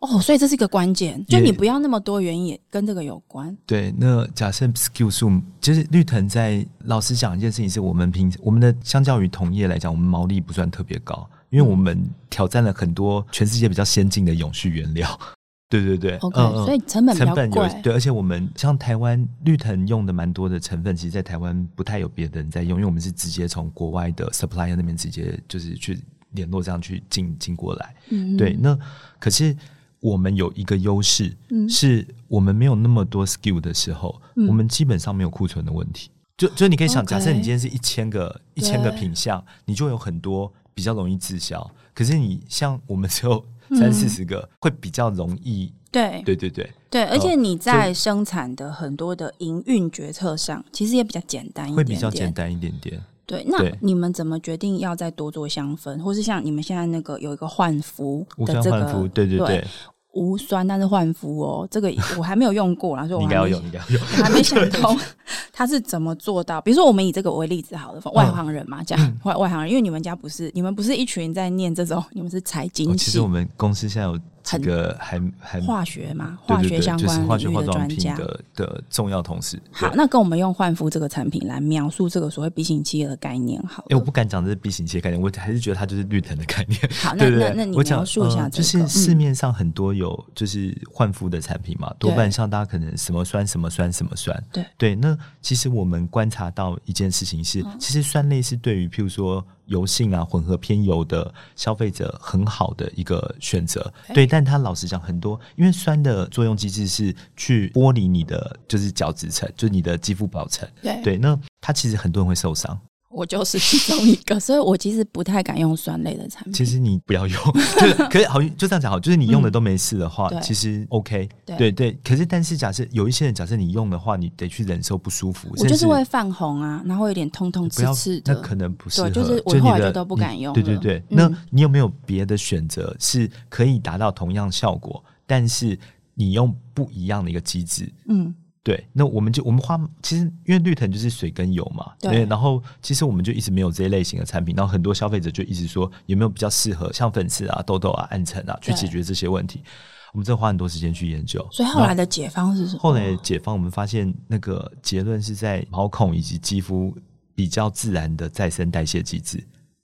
哦，所以这是一个关键，就你不要那么多原因也跟这个有关。对，那假设 SKU 数，就是绿藤在老实讲一件事情，是我们平我们的相较于同业来讲，我们毛利不算特别高，因为我们挑战了很多全世界比较先进的永续原料。[laughs] 对对对，OK，嗯，所以成本。成本有，对，而且我们像台湾绿藤用的蛮多的成分，其实，在台湾不太有别的人在用，因为我们是直接从国外的 supplier 那边直接就是去联络这样去进进过来。嗯，对。那可是我们有一个优势，嗯，是我们没有那么多 skill 的时候，嗯，我们基本上没有库存的问题。就就你可以想，假设你今天是一千个一千个品项，你就有很多比较容易滞销。可是你像我们只有。三四十个会比较容易，对对对对对，而且你在生产的很多的营运决策上，其实也比较简单一点点，会比较简单一点点。对，那你们怎么决定要再多做香氛，或是像你们现在那个有一个焕肤的这个，对对对。无酸，但是焕肤哦，这个 [laughs] 我还没有用过，然后说我还没要用，要用我还没想通 [laughs] 他是怎么做到。比如说，我们以这个为例子好了，外行人嘛，这样外外行人，因为你们家不是，你们不是一群在念这种，你们是财经系。其实我们公司现在有。这个还还化学嘛，化学相关领域的专家的的重要同事。好，那跟我们用焕肤这个产品来描述这个所谓 B 型企业的概念。好，哎，我不敢讲这是 B 型企业概念，我还是觉得它就是绿藤的概念。好，[laughs] 那那那你描述一下，就是市面上很多有就是焕肤的产品嘛，多半像大家可能什么酸什么酸什么酸。对对，那其实我们观察到一件事情是，其实酸类是对于譬如说。油性啊，混合偏油的消费者很好的一个选择，对。但他老实讲，很多因为酸的作用机制是去剥离你的就是角质层，就是你的肌肤表层，对对。那它其实很多人会受伤。我就是其中一个，[laughs] 所以我其实不太敢用酸类的产品。其实你不要用，[laughs] 可是好就这样讲好，就是你用的都没事的话，嗯、其实 OK 对。对对，可是但是假设有一些人，假设你用的话，你得去忍受不舒服。我就是会泛红啊，然后有点痛痛刺刺的。那可能不适合，就是我后来就都不敢用。对对对，那你有没有别的选择是可以达到同样效果，但是你用不一样的一个机制？嗯。对，那我们就我们花，其实因为绿藤就是水跟油嘛，对，对，然后其实我们就一直没有这些类型的产品，然后很多消费者就一直说有没有比较适合像粉刺啊、痘痘啊、暗沉啊去解决这些问题，我们真的花很多时间去研究。所以后来的解方是什么？后来解方，我们发现那个结论是在毛孔以及肌肤比较自然的再生代谢机制。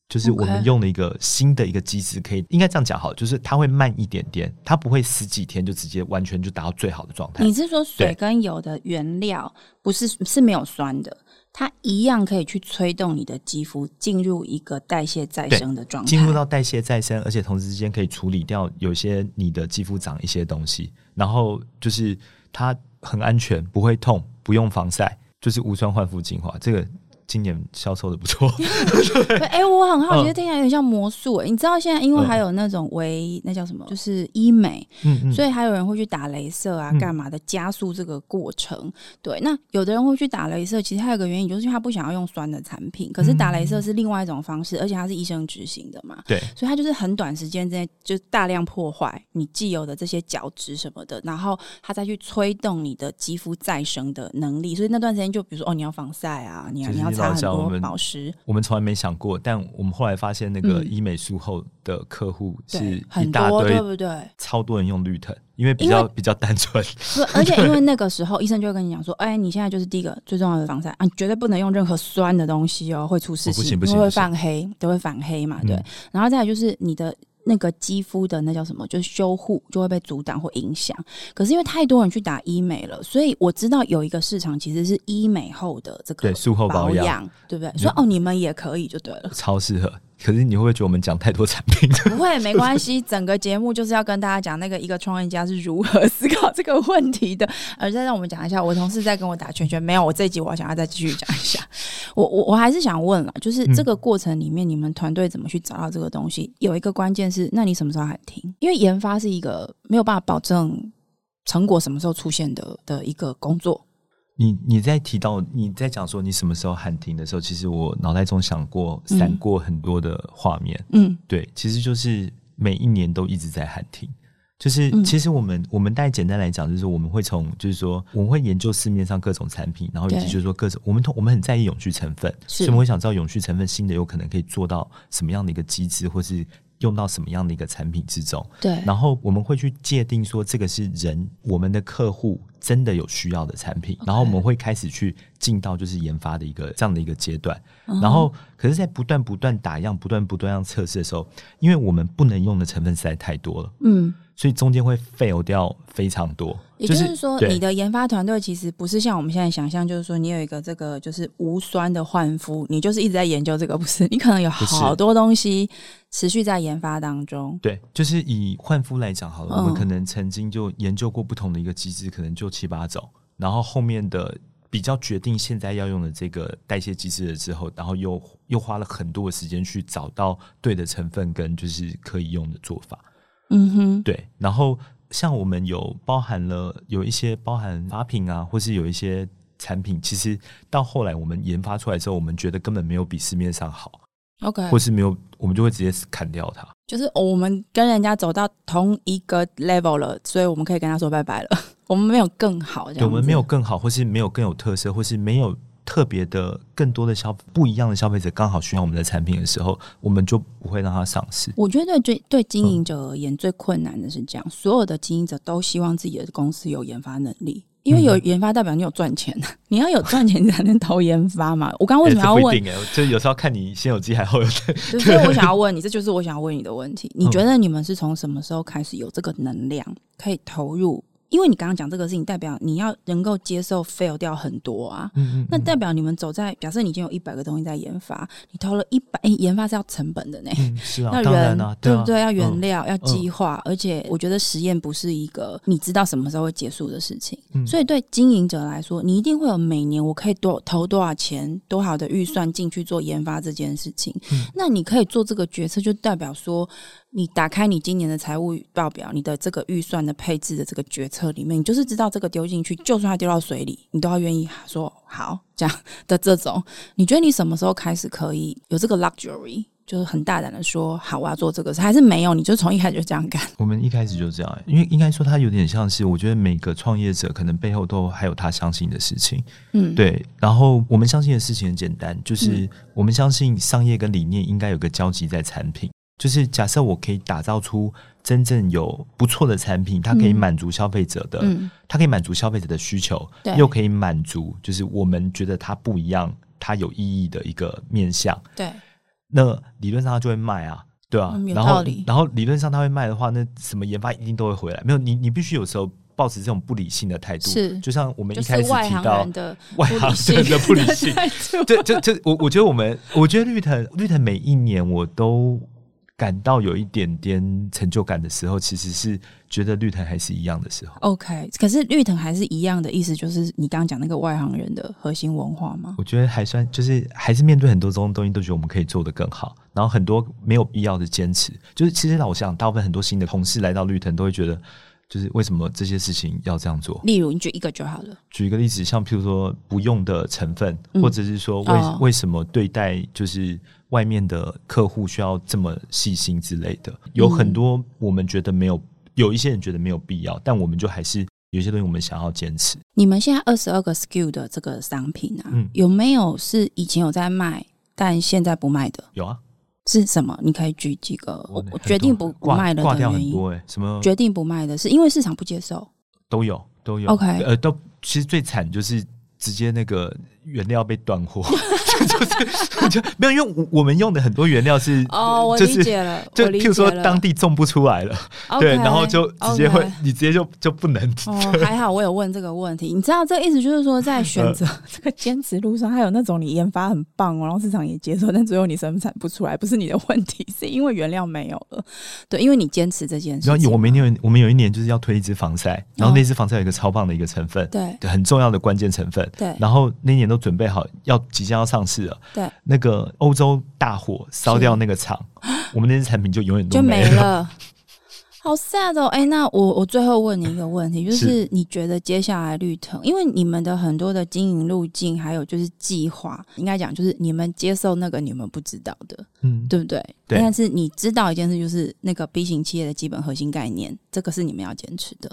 就是我们用了一个新的一个机制，可以应该这样讲好，就是它会慢一点点，它不会十几天就直接完全就达到最好的状态。你是说水跟油的原料不是是没有酸的，它一样可以去催动你的肌肤进入一个代谢再生的状态，进入到代谢再生，而且同时之间可以处理掉有些你的肌肤长一些东西，然后就是它很安全，不会痛，不用防晒，就是无酸焕肤精华这个。今年销售的不错，[laughs] 哎、欸，我很好奇，听起来有点像魔术。你知道现在因为还有那种微、嗯、那叫什么，就是医美，嗯嗯，所以还有人会去打镭射啊，干嘛的加速这个过程、嗯。对，那有的人会去打镭射，其实还有个原因，就是因为他不想要用酸的产品。可是打镭射是另外一种方式，而且它是医生执行的嘛，对，所以它就是很短时间之内就大量破坏你既有的这些角质什么的，然后它再去催动你的肌肤再生的能力。所以那段时间就比如说哦，你要防晒啊，你要你要。很多宝石，我们从来没想过，但我们后来发现，那个医美术后的客户是一大堆，对不对？超多人用绿藤，因为比较比较单纯。而且因为那 [laughs] 个时候医生就会跟你讲说：“哎，你现在就是第一个最重要的防晒啊，你绝对不能用任何酸的东西哦，会出事情，不行不行，因为会泛黑，都会反黑嘛。”对，然后再来就是你的。那个肌肤的那叫什么？就是修护就会被阻挡或影响。可是因为太多人去打医美了，所以我知道有一个市场其实是医美后的这个对术后保养，对不对？说哦，你们也可以就对了，超适合。可是你会不会觉得我们讲太多产品？[laughs] 不会，没关系。整个节目就是要跟大家讲那个一个创业家是如何思考这个问题的。而再让我们讲一下，我同事在跟我打圈圈，没有。我这一集我想要再继续讲一下。[laughs] 我我我还是想问了，就是这个过程里面，你们团队怎么去找到这个东西？有一个关键是，那你什么时候喊停？因为研发是一个没有办法保证成果什么时候出现的的一个工作。你你在提到你在讲说你什么时候喊停的时候，其实我脑袋中想过闪过很多的画面。嗯，对，其实就是每一年都一直在喊停。就是其实我们我们大概简单来讲，就是我们会从就是说我们会研究市面上各种产品，然后以及就是说各种我们我们很在意永续成分，所以我们会想知道永续成分新的有可能可以做到什么样的一个机制，或是用到什么样的一个产品之中。对，然后我们会去界定说这个是人我们的客户真的有需要的产品然后我们会开始去进到就是研发的一个这样的一个阶段。Uh-huh. 然后，可是，在不断不断打样、不断不断样测试的时候，因为我们不能用的成分实在太多了，嗯。所以中间会 fail 掉非常多，也就是说，你的研发团队其实不是像我们现在想象，就是说你有一个这个就是无酸的焕肤，你就是一直在研究这个，不是？[laughs] 你可能有好多东西持续在研发当中。对，就是以换肤来讲好了，我们可能曾经就研究过不同的一个机制，可能就七八种，然后后面的比较决定现在要用的这个代谢机制了之后，然后又又花了很多的时间去找到对的成分跟就是可以用的做法。嗯哼，对。然后像我们有包含了有一些包含发品啊，或是有一些产品，其实到后来我们研发出来之后，我们觉得根本没有比市面上好，OK，或是没有，我们就会直接砍掉它。就是我们跟人家走到同一个 level 了，所以我们可以跟他说拜拜了。我们没有更好，这样。我们没有更好，或是没有更有特色，或是没有。特别的，更多的消不一样的消费者刚好需要我们的产品的时候，我们就不会让他上市。我觉得对对经营者而言，最困难的是这样：嗯、所有的经营者都希望自己的公司有研发能力，因为有研发代表你有赚钱、嗯、[laughs] 你要有赚钱才能投研发嘛。我刚刚为什么要问？就有时候看你先有鸡还后有 [laughs] 蛋。所以我想要问你，这就是我想要问你的问题。你觉得你们是从什么时候开始有这个能量可以投入？因为你刚刚讲这个事情，代表你要能够接受 fail 掉很多啊。嗯，嗯嗯。那代表你们走在，假设你已经有一百个东西在研发，你投了一百，哎，研发是要成本的呢。嗯，是啊，要人，啊、对不对？要原料，嗯、要计划，而且我觉得实验不是一个你知道什么时候会结束的事情。嗯。所以对经营者来说，你一定会有每年我可以多投多少钱、多少的预算进去做研发这件事情。嗯。那你可以做这个决策，就代表说。你打开你今年的财务报表，你的这个预算的配置的这个决策里面，你就是知道这个丢进去，就算它丢到水里，你都要愿意说好这样的这种。你觉得你什么时候开始可以有这个 luxury，就是很大胆的说好我要做这个事，还是没有？你就从一开始就这样干？我们一开始就这样，因为应该说它有点像是，我觉得每个创业者可能背后都还有他相信的事情，嗯，对。然后我们相信的事情很简单，就是我们相信商业跟理念应该有个交集在产品。就是假设我可以打造出真正有不错的产品，它可以满足消费者的，嗯、它可以满足消费者的需求，嗯、又可以满足就是我们觉得它不一样、它有意义的一个面向。对，那理论上它就会卖啊，对啊。嗯、然后，然后理论上它会卖的话，那什么研发一定都会回来。没有你，你必须有时候抱持这种不理性的态度。是，就像我们一开始提到外行人的 [laughs] 不理性，对就就我我觉得我们，我觉得绿藤绿藤每一年我都。感到有一点点成就感的时候，其实是觉得绿藤还是一样的时候。OK，可是绿藤还是一样的意思，就是你刚刚讲那个外行人的核心文化吗？我觉得还算，就是还是面对很多这种东西，都觉得我们可以做得更好。然后很多没有必要的坚持，就是其实老实讲，大部分很多新的同事来到绿藤，都会觉得，就是为什么这些事情要这样做？例如，你举一个就好了。举一个例子，像譬如说不用的成分，嗯、或者是说为、哦、为什么对待就是。外面的客户需要这么细心之类的，有很多我们觉得没有，有一些人觉得没有必要，但我们就还是有些东西我们想要坚持。你们现在二十二个 SKU 的这个商品啊，嗯，有没有是以前有在卖，但现在不卖的？有啊，是什么？你可以举几个？我决定不不卖的挂掉很多哎，什么？决定不卖的是因为市场不接受？都有都有。OK，呃，都其实最惨就是直接那个。原料被断货，[laughs] 就是就没有，因为我们用的很多原料是哦，我理解了，就譬如说当地种不出来了，对，[laughs] 然后就直接会，你直接就就不能。哦，还好我有问这个问题，你知道这个意思就是说，在选择 [laughs] 这个坚持路上，还有那种你研发很棒哦，然后市场也接受，但最后你生产不出来，不是你的问题，是因为原料没有了。对，因为你坚持这件事。然后我们有我们有一年就是要推一支防晒，然后那支防晒有一个超棒的一个成分，对，很重要的关键成分，对，然后那年都。准备好要即将要上市了，对，那个欧洲大火烧掉那个厂，我们那些产品就永远都就没了好 sad 哦！哎、欸，那我我最后问你一个问题，就是你觉得接下来绿藤，因为你们的很多的经营路径，还有就是计划，应该讲就是你们接受那个你们不知道的，嗯，对不对？对。但是你知道一件事，就是那个 B 型企业的基本核心概念，这个是你们要坚持的。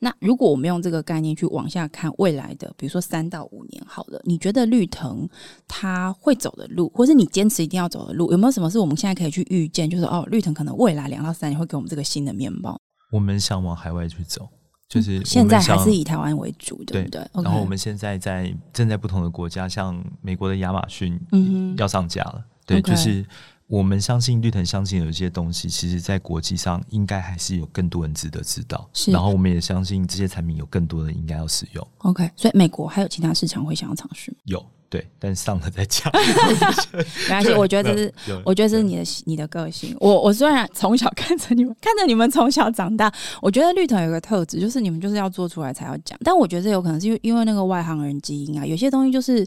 那如果我们用这个概念去往下看未来的，比如说三到五年，好了，你觉得绿藤它会走的路，或是你坚持一定要走的路，有没有什么是我们现在可以去预见？就是哦，绿藤可能未来两到三年会给我们这个新的面貌。我们想往海外去走，就是现在还是以台湾为主，对不对？对 okay. 然后我们现在在正在不同的国家，像美国的亚马逊，嗯，要上架了，嗯、对.就是。我们相信绿藤，相信有一些东西，其实在国际上应该还是有更多人值得知道。是，然后我们也相信这些产品有更多人应该要使用。OK，所以美国还有其他市场会想要尝试？有，对，但上了再讲。[laughs] 没关系，我觉得这是，我觉得这是你的你的个性。我我虽然从小看着你们，看着你们从小长大，我觉得绿藤有个特质，就是你们就是要做出来才要讲。但我觉得这有可能是因为因为那个外行人基因啊，有些东西就是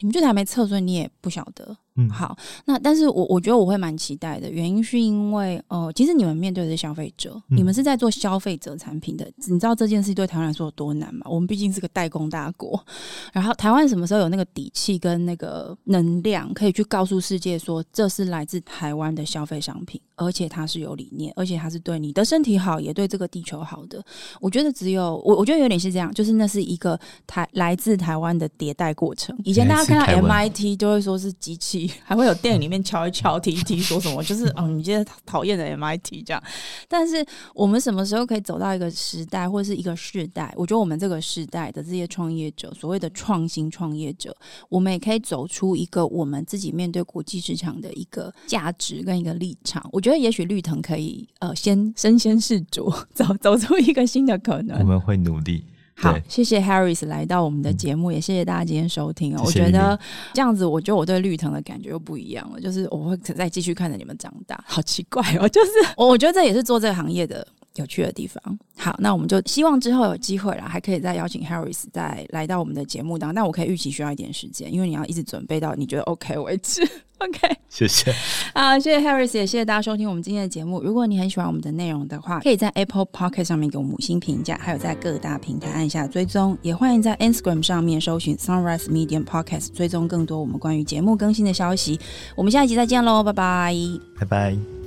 你们就是还没测，所以你也不晓得。嗯，好，那但是我我觉得我会蛮期待的，原因是因为呃，其实你们面对的是消费者，嗯，你们是在做消费者产品的，你知道这件事对台湾来说有多难吗？我们毕竟是个代工大国，然后台湾什么时候有那个底气跟那个能量，可以去告诉世界说这是来自台湾的消费商品，而且它是有理念，而且它是对你的身体好，也对这个地球好的。我觉得只有我，我觉得有点是这样，就是那是一个台来自台湾的迭代过程。以前大家看到 MIT 就会说是机器。还会有电影里面敲一敲、踢一踢，说什么 [laughs] 就是哦，你今天讨厌的 MIT 这样。但是我们什么时候可以走到一个时代，或是一个世代？我觉得我们这个时代的这些创业者，所谓的创新创业者，我们也可以走出一个我们自己面对国际市场的一个价值跟一个立场。我觉得也许绿藤可以呃先身先士卒，走 [laughs] 走出一个新的可能。我们会努力。好，谢谢 Harris 来到我们的节目，嗯，也谢谢大家今天收听哦。我觉得这样子，我觉得我对绿藤的感觉又不一样了，就是我会再继续看着你们长大。[laughs] 好奇怪哦，就是我我觉得这也是做这个行业的有趣的地方。好，那我们就希望之后有机会了，还可以再邀请 Harris 再来到我们的节目当中。那我可以预期需要一点时间，因为你要一直准备到你觉得 OK 为止。[laughs] OK，谢谢啊，谢谢 Harris，也谢谢大家收听我们今天的节目。如果你很喜欢我们的内容的话，可以在 Apple Pocket 上面给我们五星评价，还有在各大平台按下追踪。也欢迎在 Instagram 上面搜寻 Sunrise Medium Podcast，追踪更多我们关于节目更新的消息。我们下一集再见喽，拜拜，拜拜。